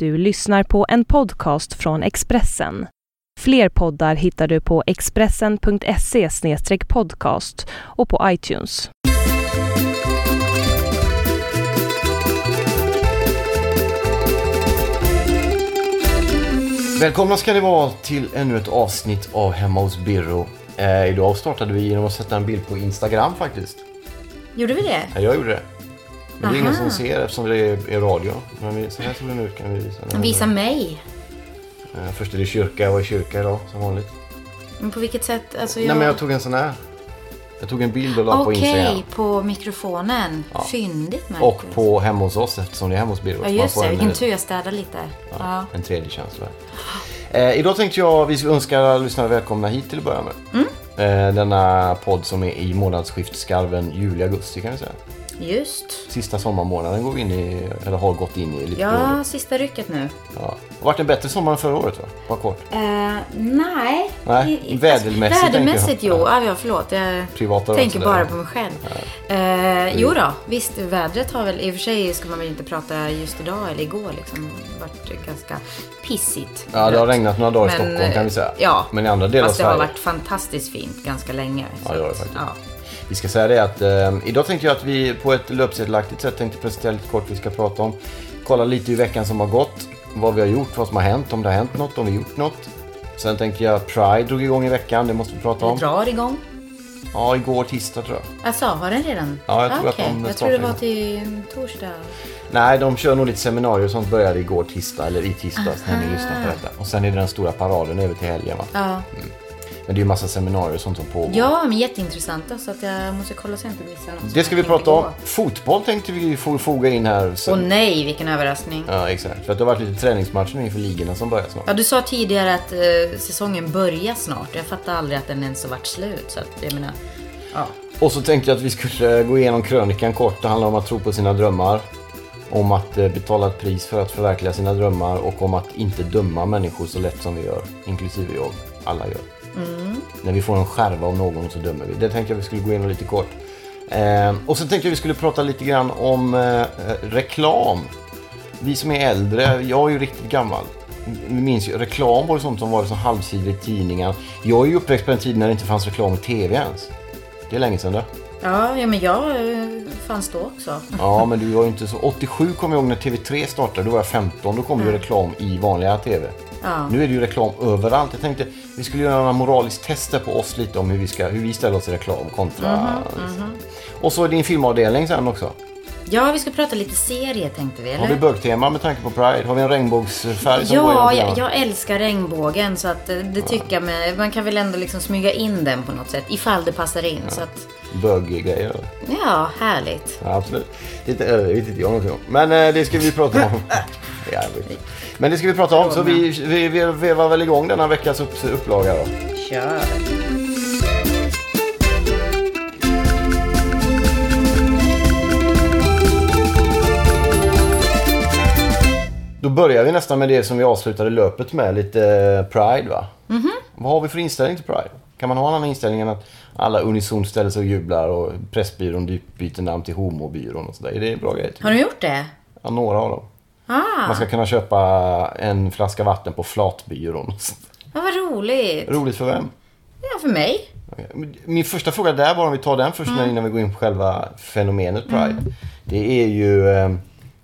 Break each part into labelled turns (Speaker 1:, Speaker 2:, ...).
Speaker 1: Du lyssnar på en podcast från Expressen. Fler poddar hittar du på expressen.se podcast och på iTunes.
Speaker 2: Välkomna ska ni vara till ännu ett avsnitt av Hemma hos Birro. Eh, idag startade vi genom att sätta en bild på Instagram faktiskt.
Speaker 3: Gjorde vi det?
Speaker 2: Ja, jag gjorde det. Men det är ingen som ser eftersom det är, radio. Men vi, så här såg den ut kan vi visa. den.
Speaker 3: Visa mig.
Speaker 2: Eh, först är det kyrka. Jag var i kyrka idag som vanligt.
Speaker 3: Men på vilket sätt? Alltså jag...
Speaker 2: Nej men jag tog en sån här. Jag tog en bild och la på
Speaker 3: Okej,
Speaker 2: Instagram.
Speaker 3: på mikrofonen. Fyndigt Marcus.
Speaker 2: Och på hemma hos oss eftersom det är hemma hos Birro.
Speaker 3: Ja just det,
Speaker 2: en,
Speaker 3: vilken tur jag städar lite. Ja.
Speaker 2: En tredje känsla. Eh, idag tänkte jag vi önskar alla lyssnare välkomna hit till att börja med.
Speaker 3: Mm.
Speaker 2: Eh, denna podd som är i månadsskiftskarven juli-augusti kan vi säga.
Speaker 3: Just.
Speaker 2: Sista sommarmånaden går vi in i, eller har gått in i lite
Speaker 3: Ja,
Speaker 2: dåligt.
Speaker 3: sista rycket nu.
Speaker 2: ja. Det har varit en bättre sommar än förra året va? Var kort.
Speaker 3: Eh, nej.
Speaker 2: Nej,
Speaker 3: I- i-
Speaker 2: vädermässigt
Speaker 3: alltså, Vädermässigt
Speaker 2: tänker
Speaker 3: jo. Ja, ja, förlåt. Jag
Speaker 2: Privata
Speaker 3: tänker bara på mig själv. Eh, jo då, visst. Vädret har väl, i och för sig ska man väl inte prata just idag eller igår liksom. varit ganska pissigt.
Speaker 2: Ja, det har regnat några dagar i
Speaker 3: Men,
Speaker 2: Stockholm kan vi säga.
Speaker 3: Ja,
Speaker 2: Men i andra delar
Speaker 3: fast det har varit fantastiskt fint ganska länge.
Speaker 2: Ja, det har det faktiskt.
Speaker 3: Ja.
Speaker 2: Vi ska säga det att eh, idag tänkte jag att vi på ett löpsedelaktigt sätt tänkte presentera lite kort vi ska prata om. Kolla lite i veckan som har gått. Vad vi har gjort, vad som har hänt, om det har hänt något, om vi gjort något. Sen tänkte jag Pride drog igång i veckan, det måste vi prata
Speaker 3: Det
Speaker 2: om.
Speaker 3: drar igång.
Speaker 2: Ja, igår tisdag tror jag.
Speaker 3: Alltså, har den redan?
Speaker 2: Ja, jag tror att
Speaker 3: Okej,
Speaker 2: de
Speaker 3: Jag tror det var till torsdag.
Speaker 2: Nej, de kör nog lite seminarier och sånt började igår tisdag, eller i tisdags när ni lyssnar på detta. Och sen är det den stora paraden över till helgen va.
Speaker 3: Ja.
Speaker 2: Men det är ju massa seminarier och sånt som pågår.
Speaker 3: ja, men jätteintressanta så att jag måste kolla så jag inte missar något.
Speaker 2: Det ska vi prata om. Fotboll tänkte vi foga in här.
Speaker 3: Åh nej, vilken överraskning. Ja.
Speaker 2: Ja, exakt. För att det har varit lite träningsmatcher inför ligorna som börjar snart.
Speaker 3: du sa tidigare att eh, säsongen börjar snart. Jag fattar aldrig att den ens har varit slut. Så att, jag menar, ja.
Speaker 2: Och så tänkte jag att vi skulle gå igenom krönikan kort. Det handlar om att tro på sina drömmar. Om att eh, betala ett pris för att förverkliga sina drömmar och om att inte döma människor så lätt som vi gör. Inklusive jag. Alla gör. När vi får en skärva av någon så dömer vi. Det tänkte jag vi skulle gå igenom lite kort. Eh, och sen tänkte jag vi skulle prata lite grann om eh, reklam. Vi som är äldre, jag är ju riktigt gammal. Vi minns ju, reklam var ju sånt som var som halvsidor i tidningar. Jag är ju uppväxt på en tid när det inte fanns reklam i tv ens. Det är länge sedan det.
Speaker 3: Ja, ja, men jag eh, fanns då också.
Speaker 2: Ja, men du var ju inte så... 87 kommer jag ihåg när TV3 startade, då var jag 15. Då kom det ju reklam i vanliga TV.
Speaker 3: Ja.
Speaker 2: Nu är det ju reklam överallt. Jag tänkte vi skulle göra några moraliskt tester på oss lite om hur vi, ska, hur vi ställer oss till reklam kontra...
Speaker 3: Mhm,
Speaker 2: Och så din filmavdelning sen också.
Speaker 3: Ja, vi ska prata lite serie tänkte vi, eller?
Speaker 2: Har vi bögtema med tanke på Pride? Har vi en regnbågsfärg som
Speaker 3: Ja, jag, jag älskar regnbågen så att eh, det tycker jag med, man kan väl ändå liksom smyga in den på något sätt ifall det passar in. Så att,
Speaker 2: Böggrejer.
Speaker 3: ja, härligt.
Speaker 2: Ja, absolut. Lite överdrivet inte jag någonting om. Men eh, det ska vi prata om. ja, vet. Men det ska vi prata om. Så vi, vi, vi vevar väl igång denna veckas upp, upplaga då.
Speaker 3: Kör.
Speaker 2: Då börjar vi nästan med det som vi avslutade löpet med, lite eh, Pride va?
Speaker 3: Mhm.
Speaker 2: Vad har vi för inställning till Pride? Kan man ha en annan inställning än att alla unisont ställer sig och jublar och Pressbyrån byter namn till Homobyrån och sådär? Är det bra grejer?
Speaker 3: Har du gjort det?
Speaker 2: Ja, några av dem.
Speaker 3: Ah,
Speaker 2: Man ska kunna köpa en flaska vatten på Flatbyrån.
Speaker 3: ja, vad roligt.
Speaker 2: Roligt för vem?
Speaker 3: Ja, för mig.
Speaker 2: Min första fråga där, bara om vi tar den först
Speaker 3: Mm.
Speaker 2: innan vi går in på själva fenomenet Pride. Det är ju, eh,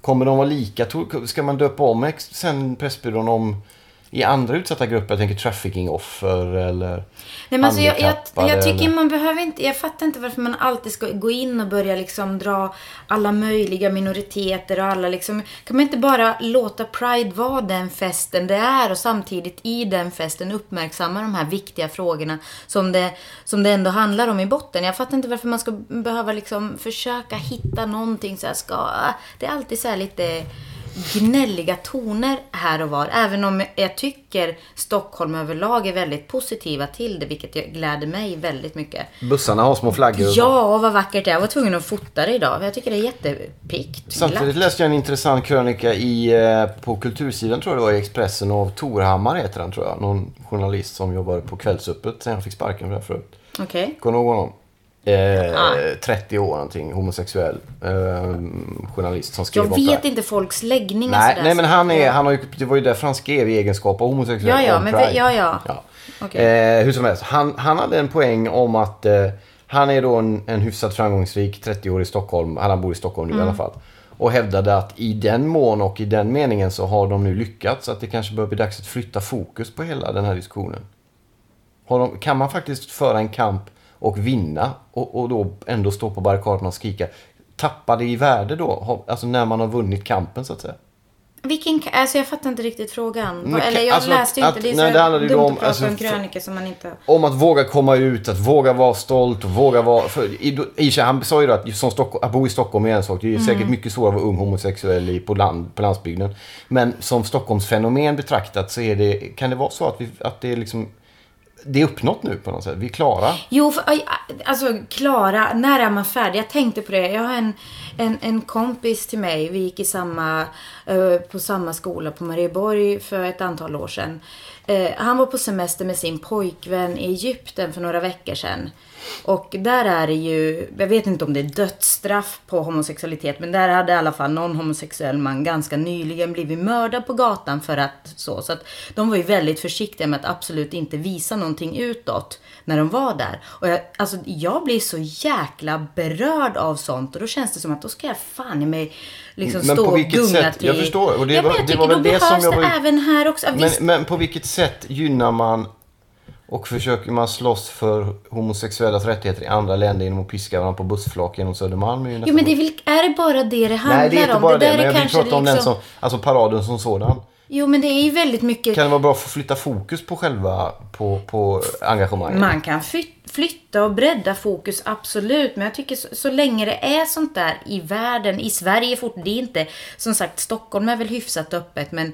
Speaker 2: kommer de vara lika? Ska man döpa om sen Pressbyrån om i andra utsatta grupper? Jag tänker trafficking-offer eller
Speaker 3: Nej, men alltså, jag, jag, jag tycker
Speaker 2: eller-
Speaker 3: man behöver inte, jag fattar inte varför man alltid ska gå in och börja liksom dra alla möjliga minoriteter och alla liksom, kan man inte bara låta Pride vara den festen det är och samtidigt i den festen uppmärksamma de här viktiga frågorna som det, som det ändå handlar om i botten. Jag fattar inte varför man ska behöva liksom försöka hitta någonting så här, ska, det är alltid så här lite gnälliga toner här och var. Även om jag tycker Stockholm överlag är väldigt positiva till det, vilket jag gläder mig väldigt mycket.
Speaker 2: Bussarna har små flaggor.
Speaker 3: Ja, vad vackert det är. Jag var tvungen att fota det idag. Jag tycker det är jättepickt.
Speaker 2: Samtidigt läste jag en intressant krönika i, eh, på kultursidan tror jag det var i Expressen av Torhammar heter han tror jag. Någon journalist som jobbade på Kvällsöppet sen han fick sparken för det förut.
Speaker 3: Okej.
Speaker 2: Kommer du ihåg honom? Eh,
Speaker 3: Ah.
Speaker 2: 30 år någonting, homosexuell eh, journalist som skrev
Speaker 3: Jag vet inte folks läggningar
Speaker 2: Nej,
Speaker 3: sådär,
Speaker 2: nej men han är, han har ju, det var ju därför han skrev i egenskap av homosexuell
Speaker 3: Ja, ja, men ja, ja.
Speaker 2: ja.
Speaker 3: Okej.
Speaker 2: Eh, hur som helst, han, han hade en poäng om att eh, han är då en, en hyfsat framgångsrik 30 år i Stockholm, han bor i Stockholm nu i
Speaker 3: Mm.
Speaker 2: alla fall. Och hävdade att i den mån och i den meningen så har de nu lyckats att det kanske börjar bli dags att flytta fokus på hela den här diskussionen. De, kan man faktiskt föra en kamp och vinna och, och då ändå stå på barrikaderna och skrika Tappar det i värde då? Alltså när man har vunnit kampen så att säga.
Speaker 3: Vilken, alltså jag fattar inte riktigt frågan.
Speaker 2: Men
Speaker 3: Eller jag
Speaker 2: alltså
Speaker 3: läste ju
Speaker 2: att-
Speaker 3: inte, det är
Speaker 2: nej,
Speaker 3: så
Speaker 2: det handlar
Speaker 3: dumt
Speaker 2: om-
Speaker 3: att prata
Speaker 2: alltså,
Speaker 3: om krönikor som man inte...
Speaker 2: Om att våga komma ut, att våga vara stolt våga vara... För, i, i, och för sig, han sa ju då att, som Stockholm, att bo i Stockholm är en sak. Det är
Speaker 3: Mm.
Speaker 2: säkert mycket svårare att vara ung homosexuell i, på, land, på landsbygden. Men som Stockholmsfenomen betraktat så är det, kan det vara så att, vi, att det är liksom... Det är uppnått nu på något sätt. Vi är klara.
Speaker 3: Jo, för, alltså Klara, när är man färdig? Jag tänkte på det. Jag har en, en, en kompis till mig. Vi gick i samma, eh, på samma skola på Marieborg för ett antal år sedan. Eh, han var på semester med sin pojkvän i Egypten för några veckor sedan. Och där är det ju, jag vet inte om det är dödsstraff på homosexualitet, men där hade i alla fall någon homosexuell man ganska nyligen blivit mördad på gatan för att så. Så att de var ju väldigt försiktiga med att absolut inte visa någonting utåt när de var där. Och jag, alltså, jag blir så jäkla berörd av sånt och då känns det som att då ska jag fan i mig liksom
Speaker 2: Men
Speaker 3: stå
Speaker 2: på
Speaker 3: och
Speaker 2: vilket
Speaker 3: gunga
Speaker 2: sätt?
Speaker 3: till...
Speaker 2: Jag förstår, och det
Speaker 3: ja,
Speaker 2: var-
Speaker 3: men jag
Speaker 2: det
Speaker 3: tycker
Speaker 2: var väl
Speaker 3: då
Speaker 2: det som
Speaker 3: behövs
Speaker 2: jag
Speaker 3: det
Speaker 2: var-
Speaker 3: även här också.
Speaker 2: Men,
Speaker 3: Visst,
Speaker 2: men på vilket sätt gynnar man och försöker man slåss för homosexuellas rättigheter i andra länder genom att piska varandra på bussflak genom Södermalm? är
Speaker 3: Jo men det är, väl, är det bara det det handlar
Speaker 2: Nej, det är inte
Speaker 3: om?
Speaker 2: bara det.
Speaker 3: där
Speaker 2: men jag vill prata om den
Speaker 3: liksom-
Speaker 2: som, alltså paraden som sådan.
Speaker 3: Jo men det är ju väldigt mycket...
Speaker 2: Kan det vara bra för att flytta fokus på själva på, på engagemanget?
Speaker 3: Man kan fly- flytta och bredda fokus, absolut. Men jag tycker så, så länge det är sånt där i världen, i Sverige fort, det är inte, som sagt, Stockholm är väl hyfsat öppet, men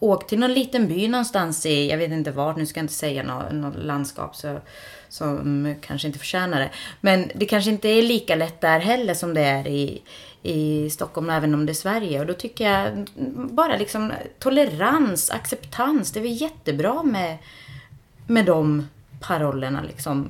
Speaker 3: åk till någon liten by någonstans i, jag vet inte vart, nu ska jag inte säga något, något landskap så, som kanske inte förtjänar det. Men det kanske inte är lika lätt där heller som det är i, i Stockholm, även om det är Sverige. Och då tycker jag bara liksom tolerans, acceptans, det är väl jättebra med, med de parollerna liksom.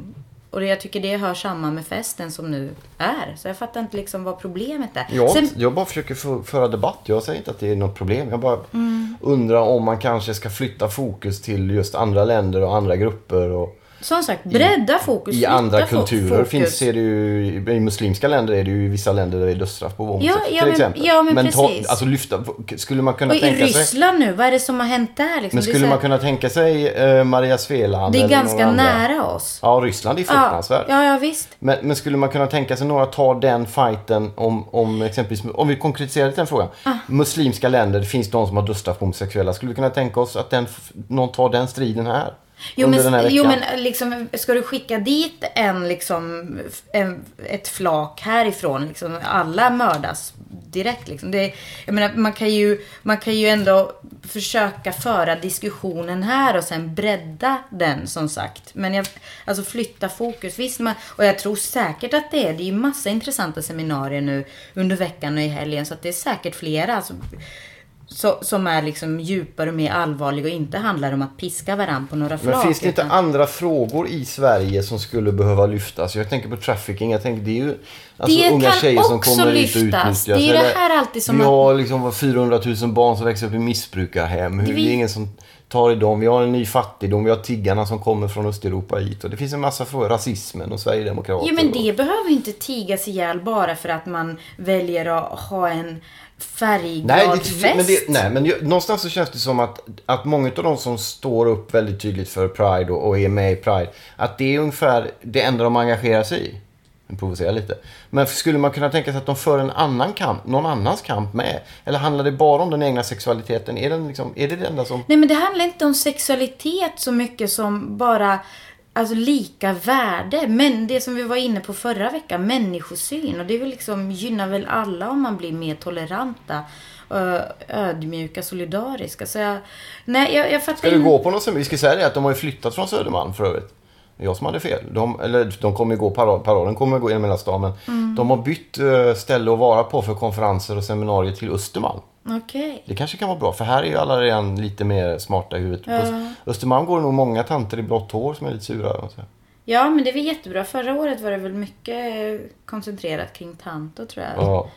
Speaker 3: Och det, jag tycker det hör samman med festen som nu är. Så jag fattar inte liksom vad problemet är.
Speaker 2: Jag,
Speaker 3: Sen,
Speaker 2: jag bara försöker föra debatt. Jag säger inte att det är något problem. Jag bara
Speaker 3: Mm.
Speaker 2: undrar om man kanske ska flytta fokus till just andra länder och andra grupper. Och
Speaker 3: som sagt, bredda fokus.
Speaker 2: I andra kulturer
Speaker 3: fokus.
Speaker 2: finns, det ju, i muslimska länder är det ju i vissa länder där det är dödsstraff på homosexuella.
Speaker 3: ja,
Speaker 2: till
Speaker 3: men-
Speaker 2: exempel.
Speaker 3: ja, men
Speaker 2: ta,
Speaker 3: precis.
Speaker 2: alltså lyfta, skulle man kunna
Speaker 3: Och i
Speaker 2: tänka sig...
Speaker 3: Ryssland nu, vad är det som har hänt där? Liksom?
Speaker 2: Men skulle man kunna tänka sig eh, Maria Sveland
Speaker 3: Det är ganska nära oss.
Speaker 2: Ja, Ryssland är fruktansvärt.
Speaker 3: Ja, ja, visst.
Speaker 2: Men, men skulle man kunna tänka sig några ta den fighten om, om exempelvis, om vi konkretiserar den frågan.
Speaker 3: Ah.
Speaker 2: Muslimska länder, det finns de som har dödsstraff på homosexuella. Skulle vi kunna tänka oss att den, någon tar den striden här?
Speaker 3: Jo men, jo men liksom, ska du skicka dit en liksom, en, ett flak härifrån, liksom, alla mördas direkt liksom. Det, jag menar, man kan ju, man kan ju ändå försöka föra diskussionen här och sen bredda den som sagt. Men jag, alltså flytta fokus, visst man, och jag tror säkert att det är, det är ju massa intressanta seminarier nu under veckan och i helgen så att det är säkert flera. Alltså, så, som är liksom djupare och mer allvarliga och inte handlar om att piska varandra på några flak.
Speaker 2: Men finns det inte
Speaker 3: utan-
Speaker 2: andra frågor i Sverige som skulle behöva lyftas? Jag tänker på trafficking. Jag tänker det är ju alltså,
Speaker 3: Det
Speaker 2: unga tjejer som kommer ut och
Speaker 3: lyftas.
Speaker 2: utnyttjas.
Speaker 3: Det är det här alltid som
Speaker 2: Vi
Speaker 3: man-
Speaker 2: har liksom vad, 400 000 barn som växer upp i missbrukarhem. Hur,
Speaker 3: Vi-
Speaker 2: Det är ingen som tar i dem. Vi har en ny fattigdom. Vi har tiggarna som kommer från Östeuropa hit. Och det finns en massa frågor. Rasismen och Sverigedemokrater.
Speaker 3: Jo men
Speaker 2: och-
Speaker 3: det behöver ju inte tigas ihjäl bara för att man väljer att ha en färgglad
Speaker 2: Nej, det,
Speaker 3: fest.
Speaker 2: men det, nej, men ju- någonstans så känns det som att, att många av de som står upp väldigt tydligt för Pride och, och är med i Pride, att det är ungefär det enda de engagerar sig i. Jag provocerar lite. Men skulle man kunna tänka sig att de för en annan kamp, någon annans kamp med? Eller handlar det bara om den egna sexualiteten? Är, den liksom, är det det enda som...
Speaker 3: Nej men det handlar inte om sexualitet så mycket som bara Alltså lika värde. Men det som vi var inne på förra veckan, människosyn. Och det vill liksom, gynnar väl alla om man blir mer toleranta, ödmjuka, solidariska. Så jag, nej, jag, jag fattar
Speaker 2: Ska du gå på något sätt? Vi ska säga det att de har ju flyttat från Södermalm för övrigt. Jag som hade fel. De, eller de kommer ju gå, parad, paraden kommer gå genom hela stan. Men
Speaker 3: Mm.
Speaker 2: de har bytt ställe att vara på för konferenser och seminarier till Östermalm.
Speaker 3: Okej.
Speaker 2: Det kanske kan vara bra, för här är ju alla redan lite mer smarta i huvudet. På Östermalm går det nog många tanter i blått hår som är lite sura.
Speaker 3: Ja, men det var jättebra. Förra året var det väl mycket eh, koncentrerat kring Tanto tror jag.
Speaker 2: Ja.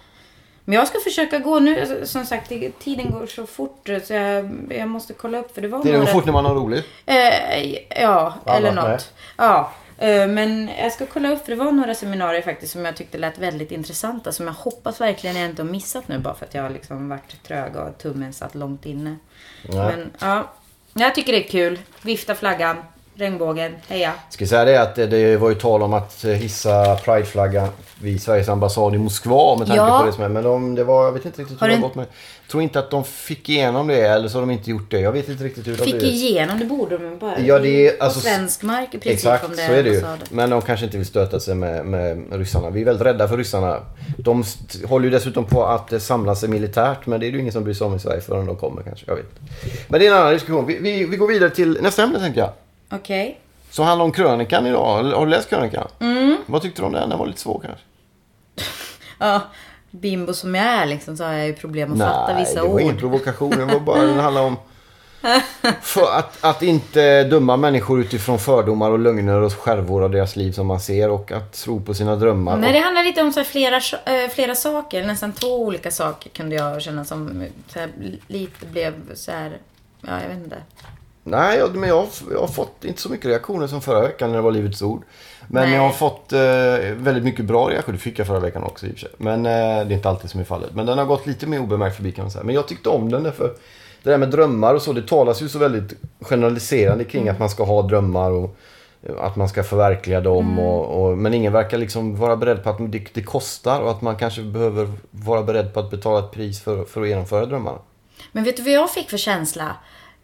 Speaker 3: Men jag ska försöka gå nu. Alltså, Som sagt, tiden går så fort så jag, jag måste kolla upp för det var några...
Speaker 2: nog fort när man har roligt.
Speaker 3: Eh, ja,
Speaker 2: Alla,
Speaker 3: eller
Speaker 2: nej.
Speaker 3: något. Ja. Eh, Men jag ska kolla upp för det var några seminarier faktiskt som jag tyckte lät väldigt intressanta. Som jag hoppas verkligen jag inte har missat nu bara för att jag har liksom varit trög och tummen satt långt inne.
Speaker 2: Nej.
Speaker 3: Men ja, jag tycker det är kul. Vifta flaggan, regnbågen, heja.
Speaker 2: Ska säga det att det- var ju tal om att hissa prideflaggan vid Sveriges ambassad i Moskva med tanke
Speaker 3: Ja.
Speaker 2: på det som är. Men de, det var, jag vet inte riktigt hur
Speaker 3: Har
Speaker 2: det har gått med Jag tror inte att de fick igenom det eller så har de inte gjort det. Jag vet inte riktigt hur har
Speaker 3: Fick igenom, det borde de bara.
Speaker 2: Ja, det är
Speaker 3: på
Speaker 2: alltså-
Speaker 3: svensk mark i princip
Speaker 2: Exakt,
Speaker 3: om
Speaker 2: så
Speaker 3: det
Speaker 2: är det ju. Men de kanske inte vill stöta sig med, med ryssarna. Vi är väldigt rädda för ryssarna. De håller ju dessutom på att samla sig militärt. Men det är det ju ingen som bryr sig om i Sverige förrän de kommer kanske. Jag vet. Men det är en annan diskussion. Vi, vi, vi går vidare till nästa ämne tänker jag.
Speaker 3: Okej.
Speaker 2: Som handlar om krönikan idag. Har du läst krönikan?
Speaker 3: Mm.
Speaker 2: Vad tyckte du om den? Den var lite svår kanske?
Speaker 3: Ja, bimbo som jag är liksom så har jag ju problem att fatta
Speaker 2: Nej,
Speaker 3: vissa
Speaker 2: det var
Speaker 3: ord.
Speaker 2: ingen provokation. Det var bara den handlar om att, att inte döma människor utifrån fördomar och lögner och skärvor av deras liv som man ser och att tro på sina drömmar.
Speaker 3: Nej, det handlar lite om så flera, eh, flera saker. Nästan två olika saker kunde jag känna som lite blev så här... Ja, jag vet inte.
Speaker 2: Nej, jag, men jag, har- jag har fått inte så mycket reaktioner som förra veckan när det var Livets Ord. Men
Speaker 3: Nej.
Speaker 2: jag har fått eh, väldigt mycket bra reaktioner. Det fick jag förra veckan också i och för sig. Men eh, det är inte alltid som är fallet. Men den har gått lite mer obemärkt förbi kan man säga. Men jag tyckte om den därför det där med drömmar och så. Det talas ju så väldigt generaliserande kring att man ska ha drömmar och eh, att man ska förverkliga dem. Och, och, men ingen verkar liksom vara beredd på att det, det kostar och att man kanske behöver vara beredd på att betala ett pris för, för att genomföra drömmarna.
Speaker 3: Men vet du vad jag fick för känsla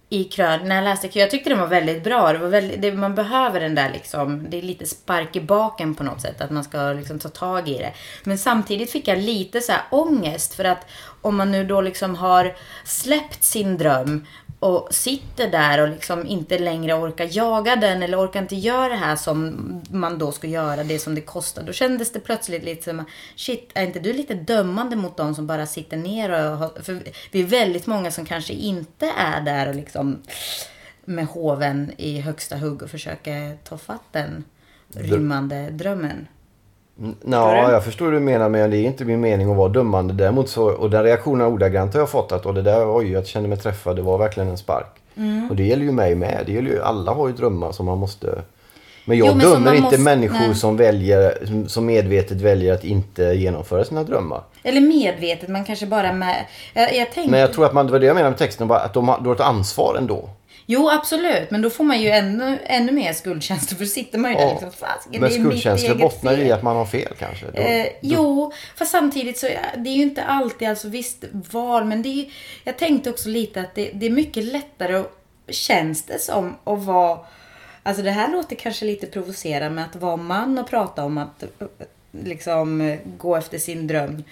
Speaker 3: i krön när jag läste krön? Jag tyckte den var väldigt bra. Det var väldigt, det, man behöver den där liksom, det är lite spark i baken på något sätt. Att man ska liksom ta tag i det. Men samtidigt fick jag lite så här ångest för att om man nu då liksom har släppt sin dröm och sitter där och liksom inte längre orkar jaga den eller orkar inte göra det här som man då ska göra, det som det kostar. Då kändes det plötsligt lite som, shit, är inte du lite dömande mot de som bara sitter ner och har, för vi är väldigt många som kanske inte är där och liksom med hoven i högsta hugg och försöker ta fatt den rymmande drömmen.
Speaker 2: Mm, Ja, jag förstår hur du menar men det är inte min mening att vara dömande. Däremot så, och den reaktionen ordagrant har jag fått att och det där, oj, jag kände mig träffad, det var verkligen en spark.
Speaker 3: Mm.
Speaker 2: Och det gäller ju mig med. Det gäller ju, alla har ju drömmar som man måste... Men jag
Speaker 3: Jo, men
Speaker 2: dömer inte
Speaker 3: måste-
Speaker 2: människor
Speaker 3: nej.
Speaker 2: som väljer, som- medvetet väljer att inte genomföra sina drömmar.
Speaker 3: Eller medvetet, man kanske bara med... Jag, jag tänkte...
Speaker 2: Men jag tror att man, det var det jag menade med texten, att de har ett ansvar ändå.
Speaker 3: Jo, absolut. Men då får man ju ännu, ännu mer skuldkänslor. För då sitter man ju där liksom, fasiken,
Speaker 2: Men skuldkänslor bottnar ju
Speaker 3: fel.
Speaker 2: i att man har fel kanske. Då,
Speaker 3: Eh, jo, fast samtidigt så är det är ju inte alltid, alltså visst val, men det är ju, jag tänkte också lite att det, det är mycket lättare, och, känns det som, att vara, alltså det här låter kanske lite provocerande, men att vara man och prata om att eh, liksom gå efter sin dröm.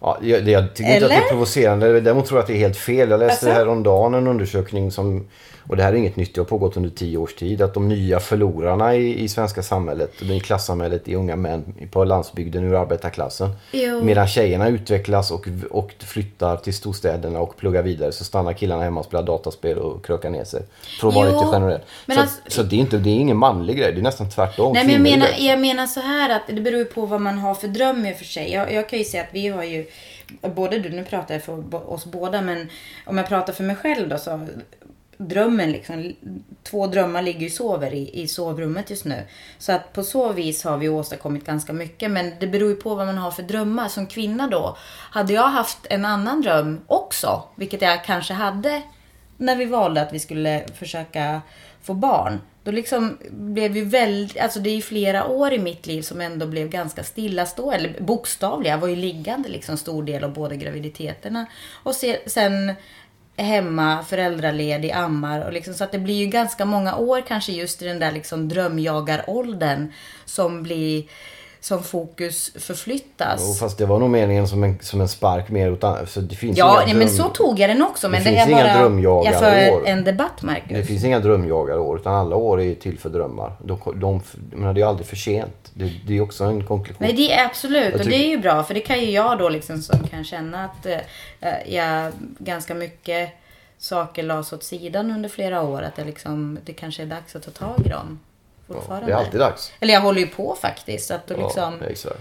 Speaker 2: Ja, jag, jag tycker inte att det
Speaker 3: Eller?
Speaker 2: är provocerande. Däremot tror jag att det är helt fel. Jag läste
Speaker 3: Alltså?
Speaker 2: häromdagen en undersökning som, och det här är inget nytt, det har pågått under tio års tid, att de nya förlorarna i, i svenska samhället, i klassamhället, är unga män på landsbygden ur arbetarklassen.
Speaker 3: Jo.
Speaker 2: Medan tjejerna utvecklas och, och flyttar till storstäderna och pluggar vidare så stannar killarna hemma och spelar dataspel och krökar ner sig. För att vara lite generell.
Speaker 3: men
Speaker 2: Så,
Speaker 3: alltså-
Speaker 2: så det, är inte, det är ingen manlig grej, det är nästan tvärtom.
Speaker 3: Nej, men jag menar, jag menar så här att det beror på vad man har för dröm i och för sig. Jag, jag kan ju säga att vi har ju, både du, nu pratar jag för oss båda, men om jag pratar för mig själv då så drömmen liksom, två drömmar ligger och sover i, i sovrummet just nu. Så att på så vis har vi åstadkommit ganska mycket. Men det beror ju på vad man har för drömmar. Som kvinna då, hade jag haft en annan dröm också, vilket jag kanske hade när vi valde att vi skulle försöka få barn. Då liksom blev vi väldigt, alltså det är ju flera år i mitt liv som ändå blev ganska stillastående, eller bokstavliga. Jag var ju liggande liksom stor del av båda graviditeterna. Och sen hemma, föräldraledig, ammar och liksom så att det blir ju ganska många år kanske just i den där liksom drömjagaråldern som blir som fokus förflyttas.
Speaker 2: Jo, fast det var nog meningen som en, som en spark mer åt an- så det finns
Speaker 3: Ja, nej, men så tog jag den också. Men
Speaker 2: Det
Speaker 3: det,
Speaker 2: finns
Speaker 3: är
Speaker 2: inga drömjagarår.
Speaker 3: Jag för en debatt, Marcus.
Speaker 2: Det finns inga drömjagarår utan alla år är till för drömmar. De, de, men det är aldrig för sent. Det, det är också en konklusion.
Speaker 3: Nej, det är absolut. Och det är ju bra. För det kan ju jag då liksom som kan känna att eh, jag ganska mycket saker lades åt sidan under flera år. Att det liksom, det kanske är dags att ta tag i dem. Fortfarande.
Speaker 2: Det är alltid dags.
Speaker 3: Eller jag håller ju på faktiskt. Att liksom...
Speaker 2: Ja, exakt.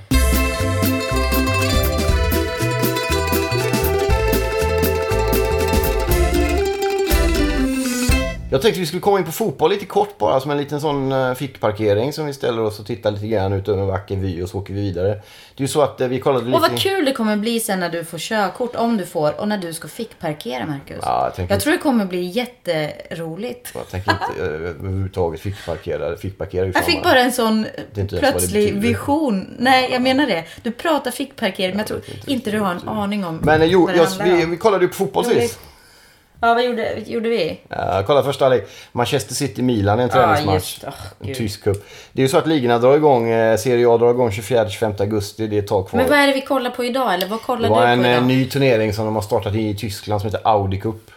Speaker 2: Jag tänkte vi skulle komma in på fotboll lite kort bara som en liten sån eh, fickparkering som vi ställer oss och tittar lite grann ut över en vacker vy och så åker vi vidare. Det är ju så att eh, vi kollade lite...
Speaker 3: Och vad kul det kommer bli sen när du får körkort, om du får, och när du ska fickparkera Marcus.
Speaker 2: Ja, jag tänker-
Speaker 3: jag tror det kommer bli jätteroligt.
Speaker 2: Jag tänker inte eh, överhuvudtaget fickparkera. Fickparkera ju
Speaker 3: Jag fick bara en sån plötslig vision. Nej, jag menar det. Du pratar fickparkering, men jag tror
Speaker 2: inte
Speaker 3: du har en aning om
Speaker 2: Men jo,
Speaker 3: vad det
Speaker 2: jag, vi, vi kollade ju på fotboll sist.
Speaker 3: Ja, vad gjorde, gjorde vi?
Speaker 2: Uh, kolla första halvlek. Manchester City-Milan, en
Speaker 3: Ja,
Speaker 2: träningsmatch.
Speaker 3: just, åh,
Speaker 2: en tysk cup. Det är ju så att ligorna drar igång, eh, Serie A drar igång 24-25 augusti. Det är ett tag kvar.
Speaker 3: Men vad är det vi kollar på idag? Eller vad kollar
Speaker 2: det var
Speaker 3: du
Speaker 2: en
Speaker 3: på
Speaker 2: eh,
Speaker 3: idag?
Speaker 2: ny turnering som de har startat i Tyskland som heter Audi Cup.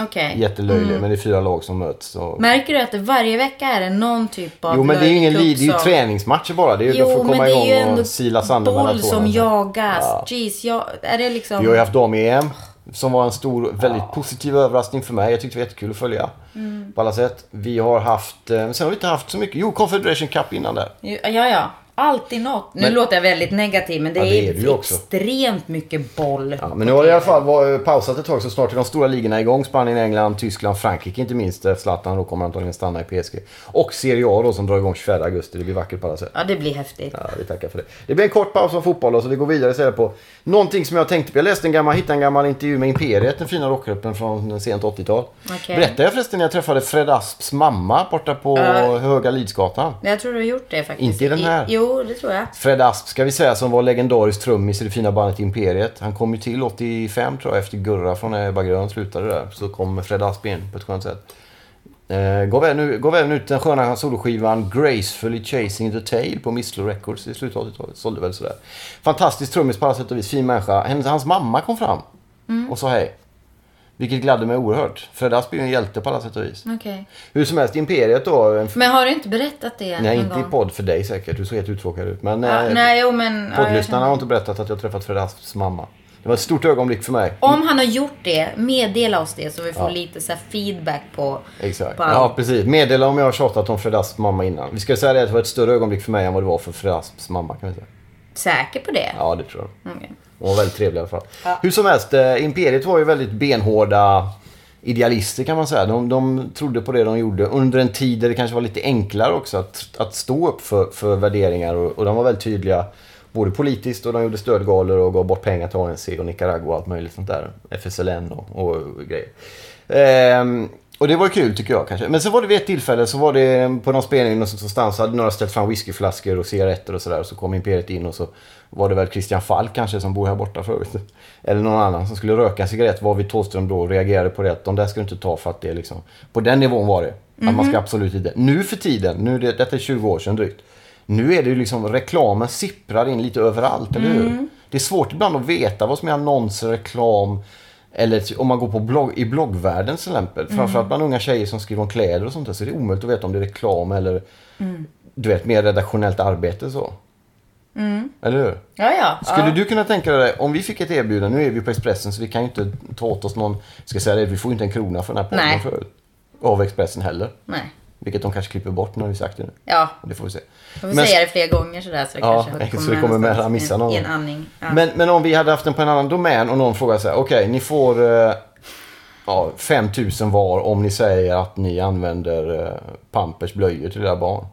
Speaker 3: Okej.
Speaker 2: Jättelöjlig,
Speaker 3: Mm.
Speaker 2: men det är fyra lag som möts. Så...
Speaker 3: Märker du att det varje vecka är det någon typ av
Speaker 2: Jo, men det är ju ingen lead, det är ju träningsmatcher bara. Det är ju
Speaker 3: Jo,
Speaker 2: får
Speaker 3: men
Speaker 2: komma
Speaker 3: det är
Speaker 2: igång och sila sanden mellan
Speaker 3: boll
Speaker 2: tårna.
Speaker 3: som jagas.
Speaker 2: Ja.
Speaker 3: Jeez, jag, är det liksom...
Speaker 2: Vi har ju haft dam-EM som var en stor, väldigt positiv överraskning för mig. Jag tyckte det var jättekul att följa
Speaker 3: Mm.
Speaker 2: på alla sätt. Vi har haft, eh, sen har vi inte haft så mycket, jo Confederation Cup innan där.
Speaker 3: Ja, ja. Alltid något. Nu
Speaker 2: Men-
Speaker 3: låter jag väldigt negativ, men det,
Speaker 2: Ja, det är
Speaker 3: är,
Speaker 2: också.
Speaker 3: extremt mycket boll.
Speaker 2: Ja, men nu har det i alla fall varit pausat ett tag så snart är de stora ligorna igång. Spanien, England, Tyskland, Frankrike inte minst. Zlatan då kommer antagligen stanna i PSG. Och Serie A då som drar igång 24 augusti. Det blir vackert på alla sätt.
Speaker 3: Ja, det blir häftigt.
Speaker 2: Ja, vi tackar för det. Det blir en kort paus om fotboll och så vi går vidare istället på någonting som jag tänkte på. Jag läste en gammal, hittade en gammal intervju med Imperiet, den fina rockgruppen från sent 80-tal.
Speaker 3: Okej.
Speaker 2: Berättade jag förresten när jag träffade Fred Asps mamma borta på
Speaker 3: Ja.
Speaker 2: Höga Lidsgatan.
Speaker 3: Jag tror du har gjort det faktiskt.
Speaker 2: Inte i den här.
Speaker 3: jo, det tror jag.
Speaker 2: Fred Asp ska vi säga som var legendarisk trummis i det fina bandet Imperiet. Han kom ju till 85 tror jag efter Gurra från Ebba Grön slutade där. Så kom Fred Asp in på ett skönt sätt. Eh, gav, även, gav även ut den sköna soloskivan Gracefully Chasing the Tail på Missler Records i slutet av 80-talet. Sålde väl sådär. Fantastisk trummis på alla sätt och vis. Fin människa. Hennes, hans mamma kom fram och sa hej. Vilket gladde mig oerhört. Fred Asp är ju en hjälte på alla sätt och vis.
Speaker 3: Okej.
Speaker 2: Hur som helst, Imperiet då. En,
Speaker 3: Men har du inte berättat det
Speaker 2: nej,
Speaker 3: någon
Speaker 2: inte i
Speaker 3: gång?
Speaker 2: podd för dig säkert. Du såg helt uttråkad ut. Men
Speaker 3: Ja,
Speaker 2: eh,
Speaker 3: nej, jo men... ja,
Speaker 2: Poddlyssnarna har
Speaker 3: känner-
Speaker 2: inte berättat att jag träffat Fred Asps mamma. Det var ett stort ögonblick för mig.
Speaker 3: Om han har gjort det, meddela oss det så vi får
Speaker 2: Ja.
Speaker 3: lite så feedback på...
Speaker 2: Exakt.
Speaker 3: på.
Speaker 2: Ja, precis. Meddela om jag har tjatat om Fred Asps mamma innan. Vi ska säga det att det var ett större ögonblick för mig än vad det var för Fred Asps mamma. Kan vi säga.
Speaker 3: Säker på det?
Speaker 2: Ja, det tror jag.
Speaker 3: Okej.
Speaker 2: Hon var väldigt trevlig i alla fall.
Speaker 3: Ja.
Speaker 2: Hur som helst, eh, Imperiet var ju väldigt benhårda idealister kan man säga. De, de trodde på det de gjorde under en tid där det kanske var lite enklare också att, att stå upp för, för värderingar. Och, och de var väldigt tydliga både politiskt och de gjorde stödgalor och gav bort pengar till ANC och Nicaragua och allt möjligt sånt där. FSLN och, och, grejer. Ehm, och det var kul tycker jag kanske. Men så var det vid ett tillfälle så var det på någon spelning någonstans så hade några ställt fram whiskyflaskor och cigaretter och sådär. Så kom Imperiet in och så var det väl Christian Falk kanske som bor här borta förut. Eller någon annan som skulle röka en cigarett varvid Thåström då reagerade på det att de där ska du inte ta för att det är liksom... På den nivån var det. Att man ska absolut inte... Nu för tiden, nu det, detta är 20 år sedan drygt. Nu är det ju liksom reklamen sipprar in lite överallt, eller hur? Det är svårt ibland att veta vad som är annonser, reklam eller om man går på blogg, i bloggvärlden till exempel. Framförallt bland unga tjejer som skriver om kläder och sånt där. Så det är omöjligt att veta om det är reklam eller du vet, mer redaktionellt arbete så. Eller hur?
Speaker 3: Ja, ja.
Speaker 2: Skulle
Speaker 3: ja.
Speaker 2: du kunna tänka dig, om vi fick ett erbjudande, nu är vi på Expressen så vi kan ju inte ta åt oss någon, ska säga det, vi får ju inte en krona för den här podden förut. Av Expressen heller.
Speaker 3: Nej.
Speaker 2: Vilket de kanske klipper bort när vi sagt det nu.
Speaker 3: Ja,
Speaker 2: Det får vi se.
Speaker 3: jag får
Speaker 2: Men-
Speaker 3: säga det fler gånger sådär så det
Speaker 2: Ja,
Speaker 3: kanske
Speaker 2: så det kommer med att missa
Speaker 3: en-
Speaker 2: någon
Speaker 3: en
Speaker 2: gång.
Speaker 3: andning. Ja.
Speaker 2: Men, men om vi hade haft den på en annan domän och någon frågar så här, okej ni får eh, ja, 5000 var om ni säger att ni använder eh, Pampers blöjor till era barn.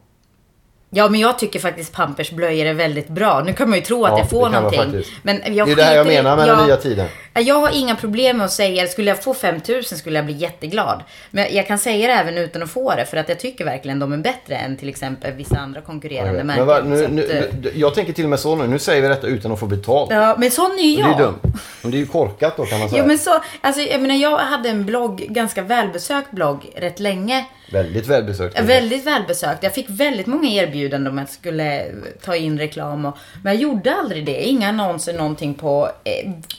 Speaker 3: Ja, men jag tycker faktiskt Pampers blöjor är väldigt bra. Nu kan man ju tro att
Speaker 2: Ja,
Speaker 3: jag får någonting. Men jag
Speaker 2: Det är det här jag menar med
Speaker 3: jag,
Speaker 2: den nya tiden.
Speaker 3: Jag har inga problem med att säga, skulle jag få 5000 skulle jag bli jätteglad. Men jag- jag kan säga det även utan att få det, för att jag tycker verkligen de är bättre än till exempel vissa andra konkurrerande
Speaker 2: Men
Speaker 3: märken.
Speaker 2: va, nu,
Speaker 3: eh,
Speaker 2: nu, jag tänker till och med så nu, nu säger vi detta utan att få betalt.
Speaker 3: Ja, men sån är ju
Speaker 2: Det
Speaker 3: jag.
Speaker 2: är ju dumt. Men det är ju korkat då kan man säga.
Speaker 3: Jo men så, alltså jag menar jag hade en blogg, ganska välbesökt blogg rätt länge.
Speaker 2: Väldigt välbesökt.
Speaker 3: Väldigt välbesökt. Jag fick väldigt många erbjudanden om att jag skulle ta in reklam. Och, men jag gjorde aldrig det. Inga annonser, någonting på...